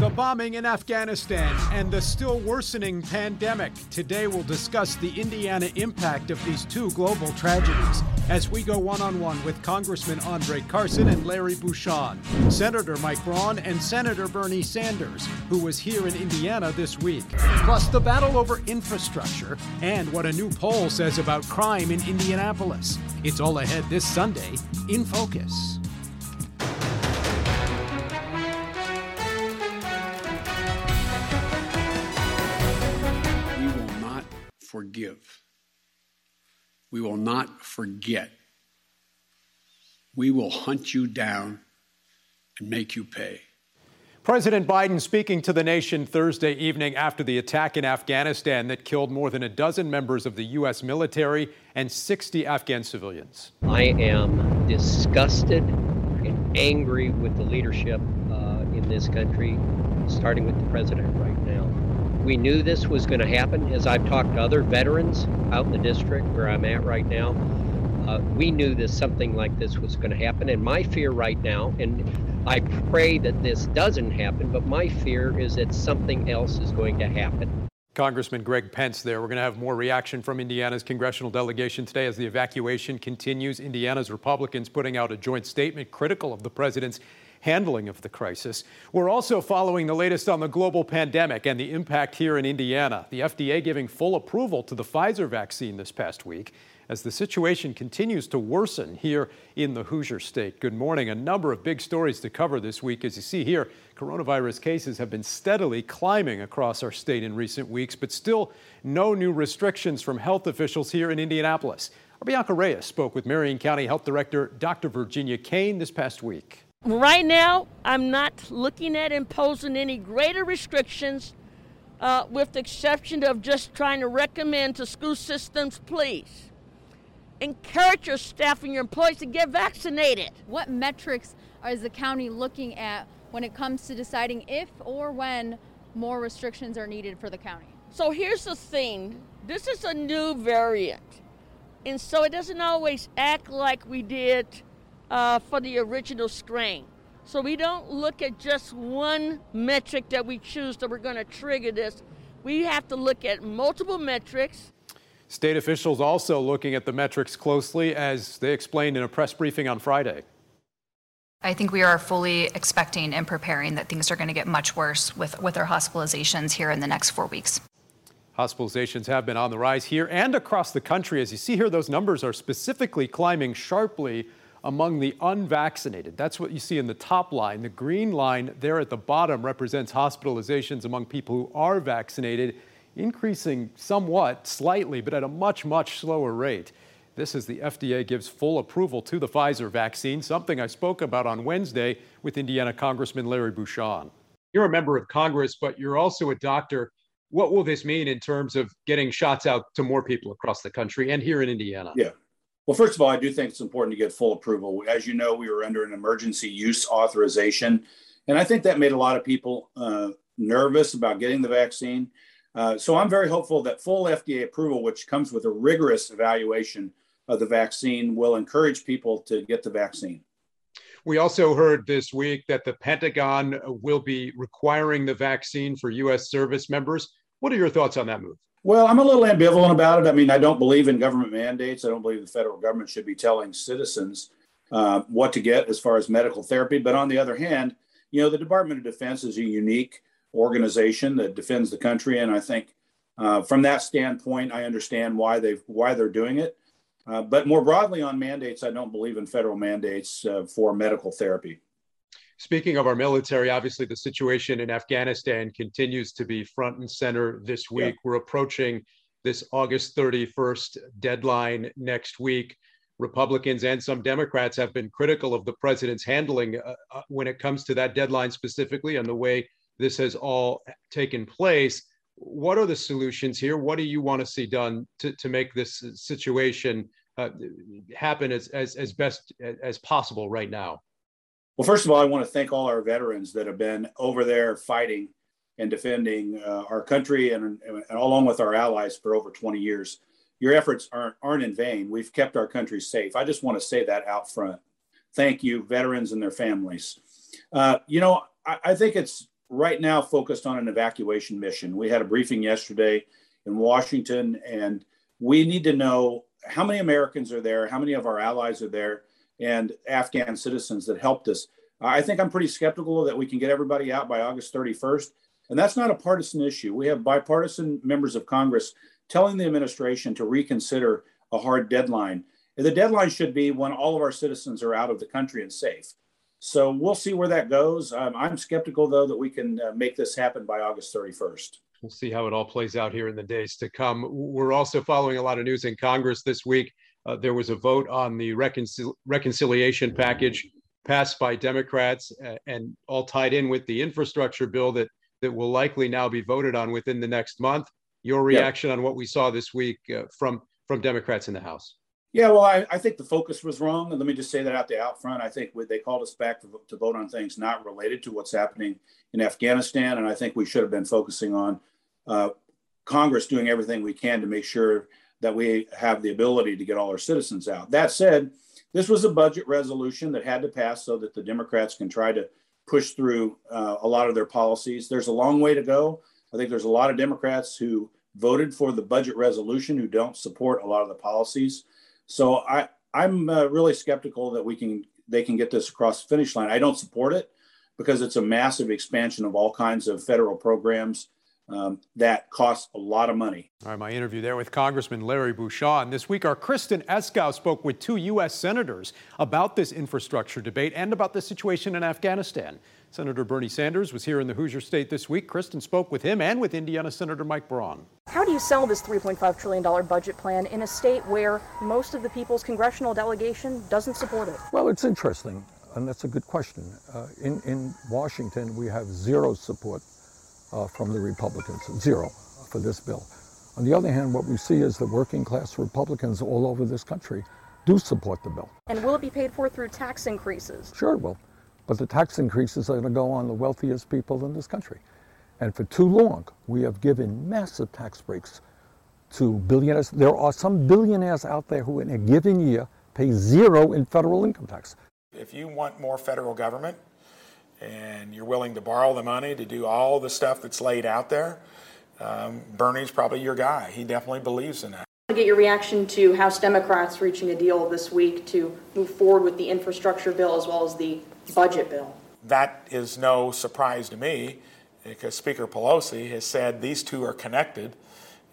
The bombing in Afghanistan and the still worsening pandemic. Today we'll discuss the Indiana impact of these two global tragedies as we go one on one with Congressman Andre Carson and Larry Bucshon, Senator Mike Braun, and Senator Bernie Sanders, who was here in Indiana this week. Plus, the battle over infrastructure and what a new poll says about crime in Indianapolis. It's all ahead this Sunday in Focus. We will not forget. We will hunt you down and make you pay. President Biden speaking to the nation Thursday evening after the attack in Afghanistan that killed more than a dozen members of the U.S. military and 60 Afghan civilians. I am disgusted and angry with the leadership uh, in this country, starting with the president right now. We knew this was going to happen. As I've talked to other veterans out in the district where I'm at right now, uh, we knew that something like this was going to happen. And my fear right now, and I pray that this doesn't happen, but my fear is that something else is going to happen. Congressman Greg Pence there. We're going to have more reaction from Indiana's congressional delegation today as the evacuation continues. Indiana's Republicans putting out a joint statement critical of the president's handling of the crisis. We're also following the latest on the global pandemic and the impact here in Indiana. The FDA giving full approval to the Pfizer vaccine this past week as the situation continues to worsen here in the Hoosier State. Good morning. A number of big stories to cover this week. As you see here, coronavirus cases have been steadily climbing across our state in recent weeks, but still no new restrictions from health officials here in Indianapolis. Our Bianca Reyes spoke with Marion County Health Director Dr. Virginia Caine this past week. Right now, I'm not looking at imposing any greater restrictions, uh, with the exception of just trying to recommend to school systems, please encourage your staff and your employees to get vaccinated. What metrics is the county looking at when it comes to deciding if or when more restrictions are needed for the county? So here's the thing this is a new variant, and so it doesn't always act like we did uh, for the original strain. So we don't look at just one metric that we choose that we're going to trigger this. We have to look at multiple metrics. State officials also looking at the metrics closely, as they explained in a press briefing on Friday. I think we are fully expecting and preparing that things are going to get much worse with, with our hospitalizations here in the next four weeks. Hospitalizations have been on the rise here and across the country. As you see here, those numbers are specifically climbing sharply among the unvaccinated. That's what you see in the top line. The green line there at the bottom represents hospitalizations among people who are vaccinated, increasing somewhat, slightly, but at a much, much slower rate. This is the FDA gives full approval to the Pfizer vaccine, something I spoke about on Wednesday with Indiana Congressman Larry Bucshon. You're a member of Congress, but you're also a doctor. What will this mean in terms of getting shots out to more people across the country and here in Indiana? Yeah. Well, first of all, I do think it's important to get full approval. As you know, we were under an emergency use authorization, and I think that made a lot of people uh, nervous about getting the vaccine. Uh, so I'm very hopeful that full FDA approval, which comes with a rigorous evaluation of the vaccine, will encourage people to get the vaccine. We also heard this week that the Pentagon will be requiring the vaccine for U.S. service members. What are your thoughts on that move? Well, I'm a little ambivalent about it. I mean, I don't believe in government mandates. I don't believe the federal government should be telling citizens uh, what to get as far as medical therapy. But on the other hand, you know, the Department of Defense is a unique organization that defends the country, and I think uh, from that standpoint, I understand why they why they're doing it. Uh, but more broadly on mandates, I don't believe in federal mandates uh, for medical therapy. Speaking of our military, obviously the situation in Afghanistan continues to be front and center this week. Yeah. We're approaching this August 31st deadline next week. Republicans and some Democrats have been critical of the president's handling uh, uh, when it comes to that deadline specifically and the way this has all taken place. What are the solutions here? What do you want to see done to, to make this situation uh, happen as, as, as best as possible right now? Well, first of all, I want to thank all our veterans that have been over there fighting and defending uh, our country and, and, along with our allies for over 20 years. Your efforts aren't, aren't in vain. We've kept our country safe. I just want to say that out front. Thank you, veterans and their families. Uh, you know, I, I think it's right now focused on an evacuation mission. We had a briefing yesterday in Washington, and we need to know how many Americans are there, how many of our allies are there, and Afghan citizens that helped us. I think I'm pretty skeptical that we can get everybody out by August 31st. And that's not a partisan issue. We have bipartisan members of Congress telling the administration to reconsider a hard deadline. And the deadline should be when all of our citizens are out of the country and safe. So we'll see where that goes. Um, I'm skeptical, though, that we can uh, make this happen by August 31st. We'll see how it all plays out here in the days to come. We're also following a lot of news in Congress this week. Uh, there was a vote on the reconcil- reconciliation package passed by Democrats uh, and all tied in with the infrastructure bill that that will likely now be voted on within the next month. Your reaction on what we saw this week uh, from from Democrats in the House? Yeah, well, I, I, think the focus was wrong. And let me just say that out the out front. I think they called us back to, to vote on things not related to what's happening in Afghanistan. And I think we should have been focusing on uh, Congress doing everything we can to make sure that we have the ability to get all our citizens out. That said, this was a budget resolution that had to pass so that the Democrats can try to push through uh, a lot of their policies. There's a long way to go. I think there's a lot of Democrats who voted for the budget resolution who don't support a lot of the policies. So I, I'm uh, really skeptical that we can they can get this across the finish line. I don't support it because it's a massive expansion of all kinds of federal programs um, that costs a lot of money. All right, my interview there with Congressman Larry Bucshon. This week, our Kristen Eskow spoke with two U.S. senators about this infrastructure debate and about the situation in Afghanistan. Senator Bernie Sanders was here in the Hoosier State this week. Kristen spoke with him and with Indiana Senator Mike Braun. How do you sell this $3.5 trillion budget plan in a state where most of the people's congressional delegation doesn't support it? Well, it's interesting, and that's a good question. Uh, in, in Washington, we have zero support uh, from the Republicans, zero for this bill. On the other hand, what we see is that working class Republicans all over this country do support the bill. And will it be paid for through tax increases? Sure it will. But the tax increases are going to go on the wealthiest people in this country. And for too long, we have given massive tax breaks to billionaires. There are some billionaires out there who, in a given year, pay zero in federal income tax. If you want more federal government, and you're willing to borrow the money to do all the stuff that's laid out there, um, Bernie's probably your guy. He definitely believes in that. I get your reaction to House Democrats reaching a deal this week to move forward with the infrastructure bill as well as the budget bill. That is no surprise to me because Speaker Pelosi has said these two are connected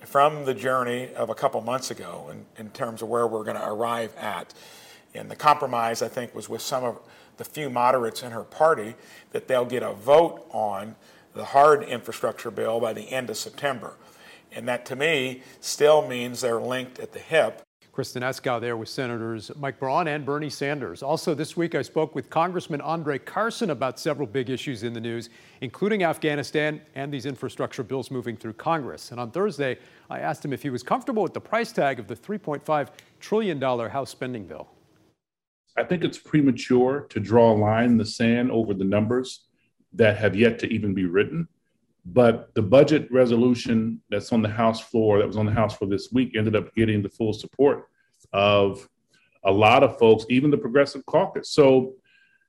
from the journey of a couple months ago in, in terms of where we're going to arrive at. And the compromise, I think, was with some of the few moderates in her party that they'll get a vote on the hard infrastructure bill by the end of September. And that to me still means they're linked at the hip. Kristen Eskow there with Senators Mike Braun and Bernie Sanders. Also, this week I spoke with Congressman Andre Carson about several big issues in the news, including Afghanistan and these infrastructure bills moving through Congress. And on Thursday, I asked him if he was comfortable with the price tag of the $3.5 trillion House spending bill. I think it's premature to draw a line in the sand over the numbers that have yet to even be written. But the budget resolution that's on the House floor, that was on the House floor this week, ended up getting the full support of a lot of folks, even the Progressive Caucus. So,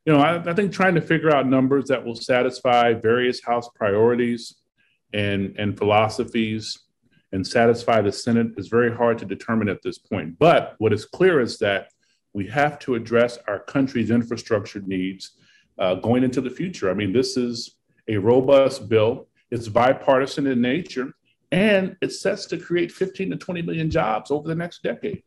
you know, I, I think trying to figure out numbers that will satisfy various House priorities and, and philosophies and satisfy the Senate is very hard to determine at this point. But what is clear is that we have to address our country's infrastructure needs uh, going into the future. I mean, this is a robust bill, it's bipartisan in nature, and it sets to create 15 to 20 million jobs over the next decade.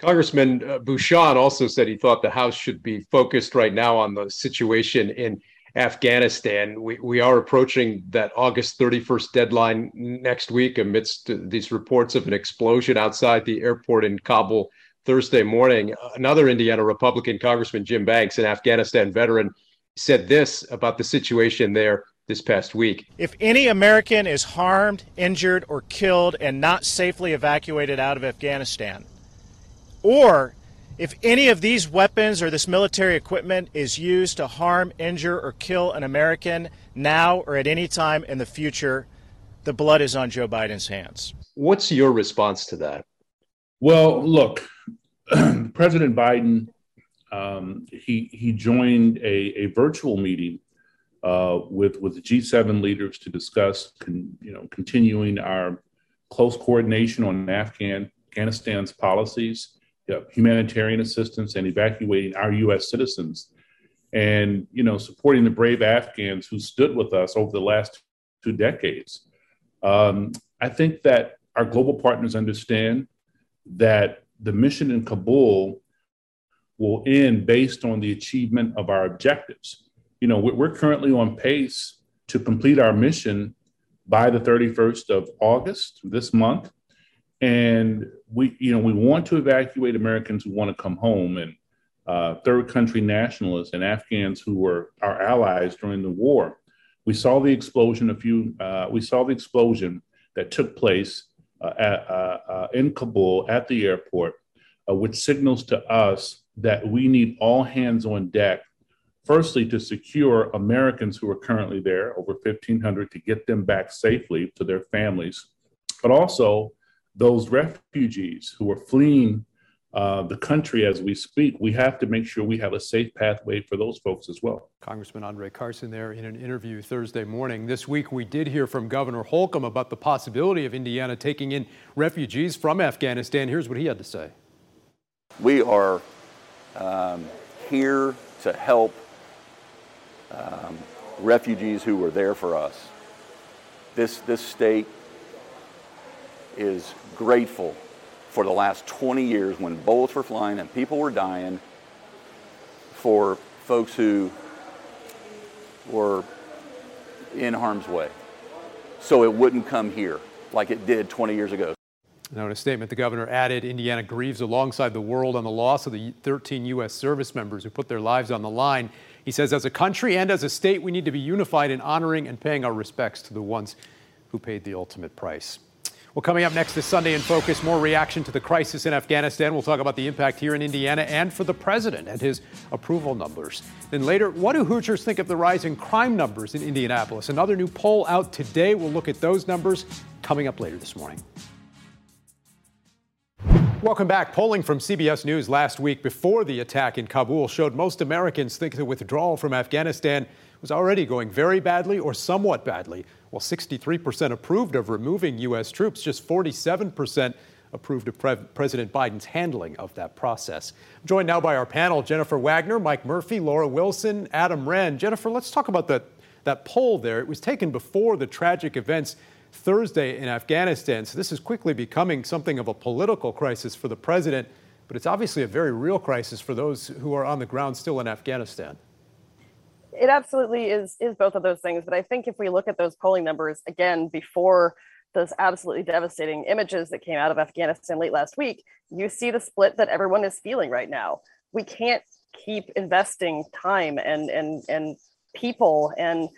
Congressman uh, Bucshon also said he thought the House should be focused right now on the situation in Afghanistan. We, we are approaching that August 31st deadline next week amidst these reports of an explosion outside the airport in Kabul Thursday morning. Another Indiana Republican Congressman, Jim Banks, an Afghanistan veteran, said this about the situation there this past week. If any American is harmed, injured, or killed and not safely evacuated out of Afghanistan, or if any of these weapons or this military equipment is used to harm, injure, or kill an American now or at any time in the future, the blood is on Joe Biden's hands. What's your response to that? Well, look, President Biden, um, he he joined a, a virtual meeting uh, with with G7 leaders to discuss, con, you know, continuing our close coordination on Afghan Afghanistan's policies, humanitarian assistance, and evacuating our U.S. citizens, and you know, supporting the brave Afghans who stood with us over the last two decades. Um, I think that our global partners understand that the mission in Kabul will end based on the achievement of our objectives you know, we're currently on pace to complete our mission by the 31st of August this month. And we, you know, we want to evacuate Americans who want to come home and uh, third country nationalists and Afghans who were our allies during the war. We saw the explosion a few, uh, we saw the explosion that took place at, uh, uh, in Kabul at the airport, uh, which signals to us that we need all hands on deck firstly to secure Americans who are currently there, over 1,500, to get them back safely to their families, but also those refugees who are fleeing uh, the country as we speak, we have to make sure we have a safe pathway for those folks as well. Congressman Andre Carson there in an interview Thursday morning. This week, we did hear from Governor Holcomb about the possibility of Indiana taking in refugees from Afghanistan. Here's what he had to say. We are um, here to help um, refugees who were there for us. This, this state is grateful for the last 20 years when bullets were flying and people were dying for folks who were in harm's way. So it wouldn't come here like it did 20 years ago. Now, in a statement, the governor added Indiana grieves alongside the world on the loss of the 13 U.S. service members who put their lives on the line. He says, as a country and as a state, we need to be unified in honoring and paying our respects to the ones who paid the ultimate price. Well, coming up next this Sunday in Focus, more reaction to the crisis in Afghanistan. We'll talk about the impact here in Indiana and for the president and his approval numbers. Then later, what do Hoosiers think of the rising crime numbers in Indianapolis? Another new poll out today. We'll look at those numbers coming up later this morning. Welcome back. Polling from CBS News last week before the attack in Kabul showed most Americans think the withdrawal from Afghanistan was already going very badly or somewhat badly. While 63% approved of removing U.S. troops, just 47% approved of Pre- President Biden's handling of that process. I'm joined now by our panel Jennifer Wagner, Mike Murphy, Laura Wilson, Adam Wren. Jennifer, let's talk about that, that poll there. It was taken before the tragic events Thursday in Afghanistan. So this is quickly becoming something of a political crisis for the president, but it's obviously a very real crisis for those who are on the ground still in Afghanistan. It absolutely is is both of those things, but I think if we look at those polling numbers again before those absolutely devastating images that came out of Afghanistan late last week, you see the split that everyone is feeling right now. We can't keep investing time and and and people and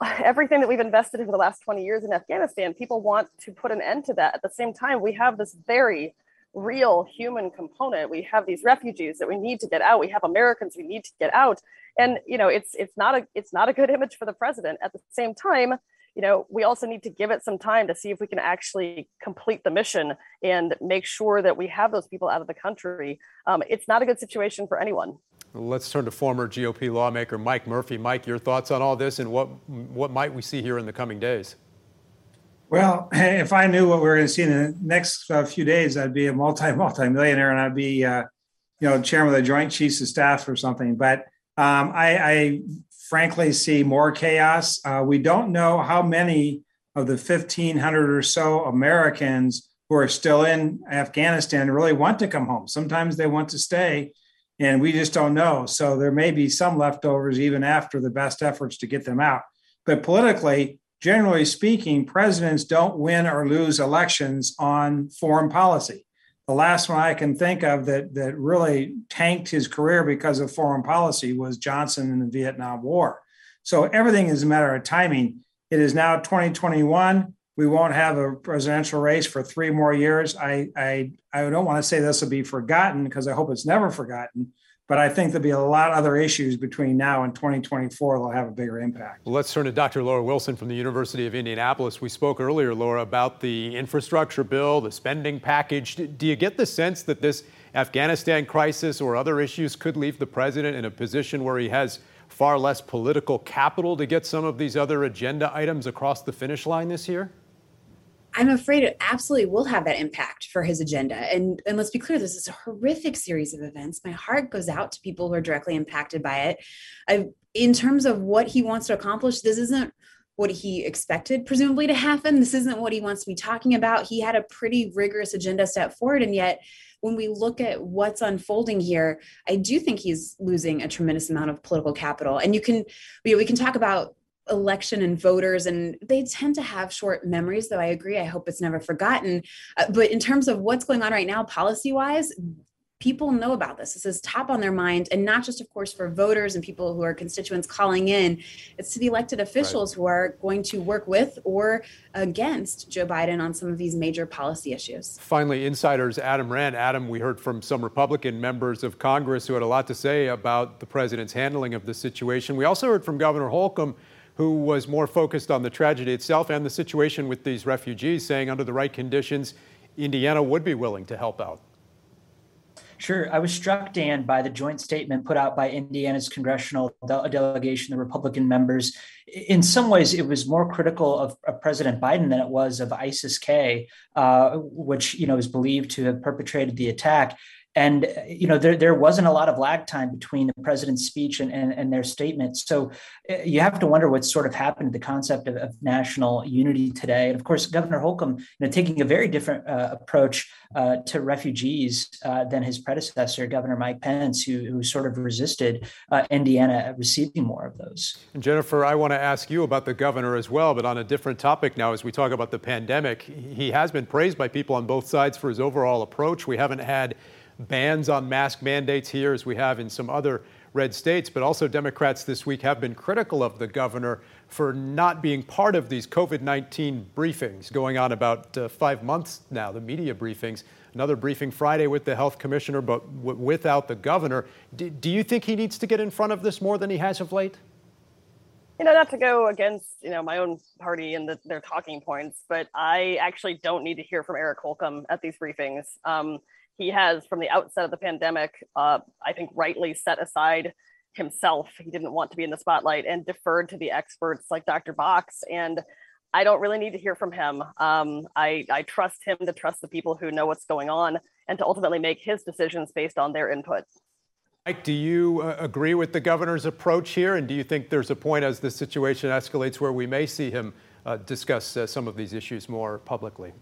everything that we've invested for the last 20 years in Afghanistan, people want to put an end to that. At the same time, we have this very real human component. We have these refugees that we need to get out. We have Americans we need to get out. And you know, it's it's not a it's not a good image for the president. At the same time, you know, we also need to give it some time to see if we can actually complete the mission and make sure that we have those people out of the country. Um, it's not a good situation for anyone. Let's turn to former GOP lawmaker Mike Murphy. Mike, your thoughts on all this and what, what might we see here in the coming days? Well, if I knew what we were going to see in the next uh, few days, I'd be a multi multi millionaire and I'd be, uh, you know, chairman of the Joint Chiefs of Staff or something. But um, I, I, frankly see more chaos. Uh, we don't know how many of the 1,500 or so Americans who are still in Afghanistan really want to come home. Sometimes they want to stay and we just don't know. So there may be some leftovers even after the best efforts to get them out. But politically, generally speaking, presidents don't win or lose elections on foreign policy. The last one I can think of that, that really tanked his career because of foreign policy was Johnson in the Vietnam War. So everything is a matter of timing. It is now 2021 we won't have a presidential race for three more years. I I, I don't want to say this will be forgotten because I hope it's never forgotten. But I think there'll be a lot of other issues between now and 2024 that'll have a bigger impact. Well, let's turn to Dr. Laura Wilson from the University of Indianapolis. We spoke earlier, Laura, about the infrastructure bill, the spending package. Do you get the sense that this Afghanistan crisis or other issues could leave the president in a position where he has far less political capital to get some of these other agenda items across the finish line this year? I'm afraid it absolutely will have that impact for his agenda. And, and let's be clear, this is a horrific series of events. My heart goes out to people who are directly impacted by it. I, in terms of what he wants to accomplish, this isn't what he expected presumably to happen. This isn't what he wants to be talking about. He had a pretty rigorous agenda set forward, and yet when we look at what's unfolding here, I do think he's losing a tremendous amount of political capital. And you can, we can talk about election and voters and they tend to have short memories though i agree i hope it's never forgotten uh, but in terms of what's going on right now policy wise people know about this. This is top on their mind, and not just, of course, for voters and people who are constituents calling in. It's to the elected officials right. who are going to work with or against Joe Biden on some of these major policy issues. Finally, insiders Adam Wren. Adam, we heard from some Republican members of Congress who had a lot to say about the president's handling of the situation. We also heard from Governor Holcomb who was more focused on the tragedy itself and the situation with these refugees, saying under the right conditions, Indiana would be willing to help out. Sure. I was struck, Dan, by the joint statement put out by Indiana's congressional de- delegation, the Republican members. In some ways, it was more critical of, of President Biden than it was of ISIS K, uh, which you know is believed to have perpetrated the attack. And you know there, there wasn't a lot of lag time between the president's speech and, and, and their statement. So uh, you have to wonder what's sort of happened to the concept of, of national unity today. And of course, Governor Holcomb, you know, taking a very different uh, approach uh, to refugees uh, than his predecessor, Governor Mike Pence, who, who sort of resisted uh, Indiana receiving more of those. And Jennifer, I want to ask you about the governor as well, but on a different topic now. As we talk about the pandemic, he has been praised by people on both sides for his overall approach. We haven't had bans on mask mandates here as we have in some other red states, but also Democrats this week have been critical of the governor for not being part of these COVID 19 briefings going on about uh, five months now, the media briefings. Another briefing Friday with the health commissioner, but w- without the governor. D- do you think he needs to get in front of this more than he has of late? You know, not to go against you know my own party and the, their talking points, but I actually don't need to hear from Eric Holcomb at these briefings. Um, he has, from the outset of the pandemic, uh, I think rightly set aside himself. He didn't want to be in the spotlight and deferred to the experts like Dr. Box. And I don't really need to hear from him. Um, I, I trust him to trust the people who know what's going on and to ultimately make his decisions based on their input. Mike, do you uh, agree with the governor's approach here? And do you think there's a point as the situation escalates where we may see him uh, discuss uh, some of these issues more publicly?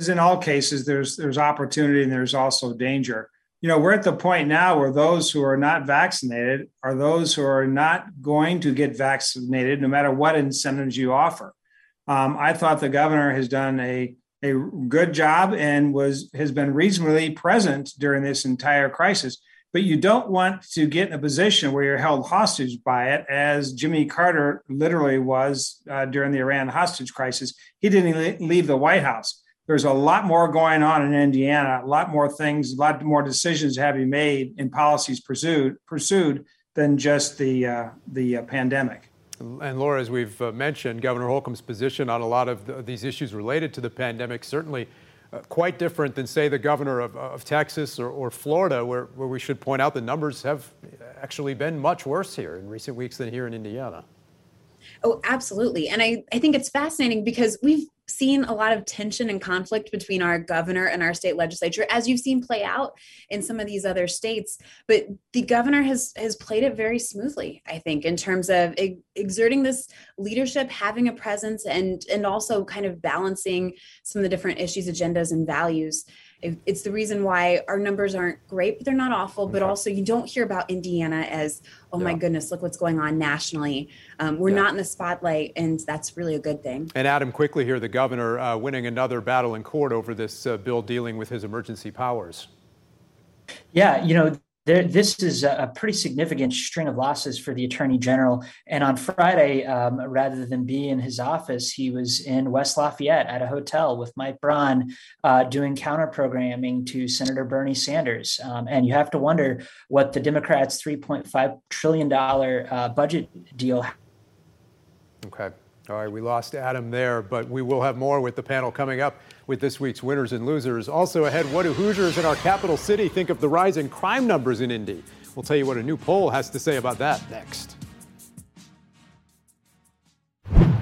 In all cases, there's there's opportunity and there's also danger. You know, we're at the point now where those who are not vaccinated are those who are not going to get vaccinated, no matter what incentives you offer. Um, I thought the governor has done a a good job and was has been reasonably present during this entire crisis. But you don't want to get in a position where you're held hostage by it, as Jimmy Carter literally was uh, during the Iran hostage crisis. He didn't leave the White House there's a lot more going on in Indiana, a lot more things, a lot more decisions have to be made and policies pursued pursued than just the uh, the uh, pandemic. And Laura, as we've uh, mentioned, Governor Holcomb's position on a lot of the, these issues related to the pandemic certainly uh, quite different than, say, the governor of, of Texas or, or Florida, where, where we should point out the numbers have actually been much worse here in recent weeks than here in Indiana. Oh, absolutely. And I, I think it's fascinating because we've seen a lot of tension and conflict between our governor and our state legislature as you've seen play out in some of these other states. But the governor has has played it very smoothly i think in terms of exerting this leadership having a presence and and also kind of balancing some of the different issues agendas and values it's the reason why our numbers aren't great, but they're not awful. But also, you don't hear about Indiana as, oh yeah. my goodness, look what's going on nationally. Um, we're yeah. not in the spotlight, and that's really a good thing. And Adam, quickly here, the governor uh, winning another battle in court over this uh, bill dealing with his emergency powers. Yeah, you know, there, this is a pretty significant string of losses for the attorney general. And on Friday, um, rather than be in his office, he was in West Lafayette at a hotel with Mike Braun uh, doing counter programming to Senator Bernie Sanders. Um, and you have to wonder what the Democrats' $3.5 trillion uh, budget deal. Okay. All right, we lost Adam there, but we will have more with the panel coming up with this week's winners and losers. Also ahead, what do Hoosiers in our capital city think of the rise in crime numbers in Indy? We'll tell you what a new poll has to say about that next.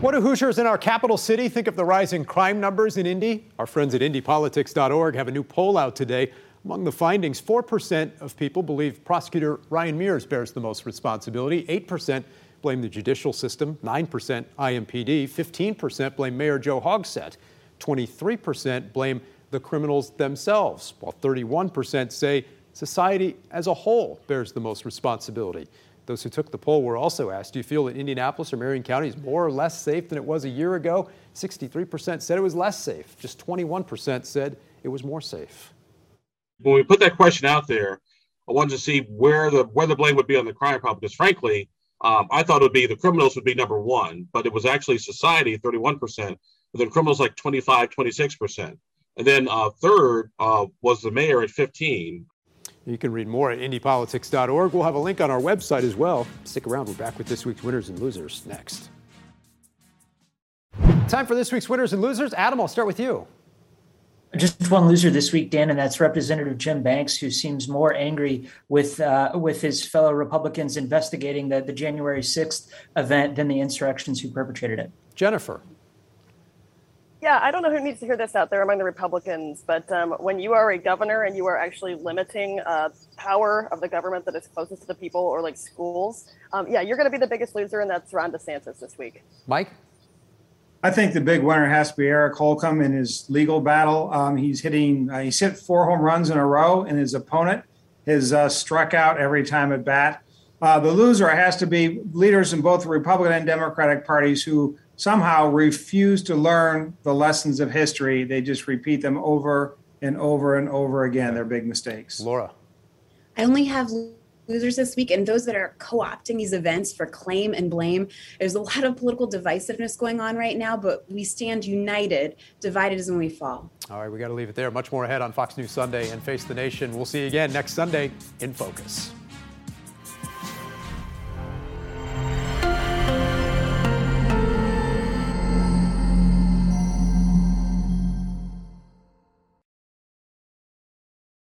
What do Hoosiers in our capital city think of the rising crime numbers in Indy? Our friends at IndyPolitics.org have a new poll out today. Among the findings, 4% of people believe prosecutor Ryan Mears bears the most responsibility, 8% blame the judicial system, 9% IMPD, 15% blame Mayor Joe Hogsett, 23% blame the criminals themselves, while 31% say society as a whole bears the most responsibility. Those who took the poll were also asked, do you feel that Indianapolis or Marion County is more or less safe than it was a year ago? 63% said it was less safe. Just 21% said it was more safe. When we put that question out there, I wanted to see where the where the blame would be on the crime problem. Because frankly, um, I thought it would be the criminals would be number one, but it was actually society, 31%, but then criminals like 25, 26%. And then uh, third uh, was the mayor at 15. You can read more at indypolitics.org. We'll have a link on our website as well. Stick around. We're back with this week's winners and losers next. Time for this week's winners and losers. Adam, I'll start with you. Just one loser this week, Dan, and that's Representative Jim Banks, who seems more angry with uh, with his fellow Republicans investigating the, the January 6th event than the insurrections who perpetrated it. Jennifer. Yeah, I don't know who needs to hear this out there among the Republicans, but um, when you are a governor and you are actually limiting uh, power of the government that is closest to the people or like schools, um, yeah, you're going to be the biggest loser, and that's Ron DeSantis this week. Mike? I think the big winner has to be Eric Holcomb in his legal battle. Um, he's hitting, uh, he's hit four home runs in a row, and his opponent has uh, struck out every time at bat. Uh, the loser has to be leaders in both the Republican and Democratic parties who somehow refuse to learn the lessons of history. They just repeat them over and over and over again. They're big mistakes. Laura. I only have losers this week and those that are co-opting these events for claim and blame there's a lot of political divisiveness going on right now but we stand united divided is when we fall all right we got to leave it there much more ahead on fox news sunday and face the nation we'll see you again next sunday in focus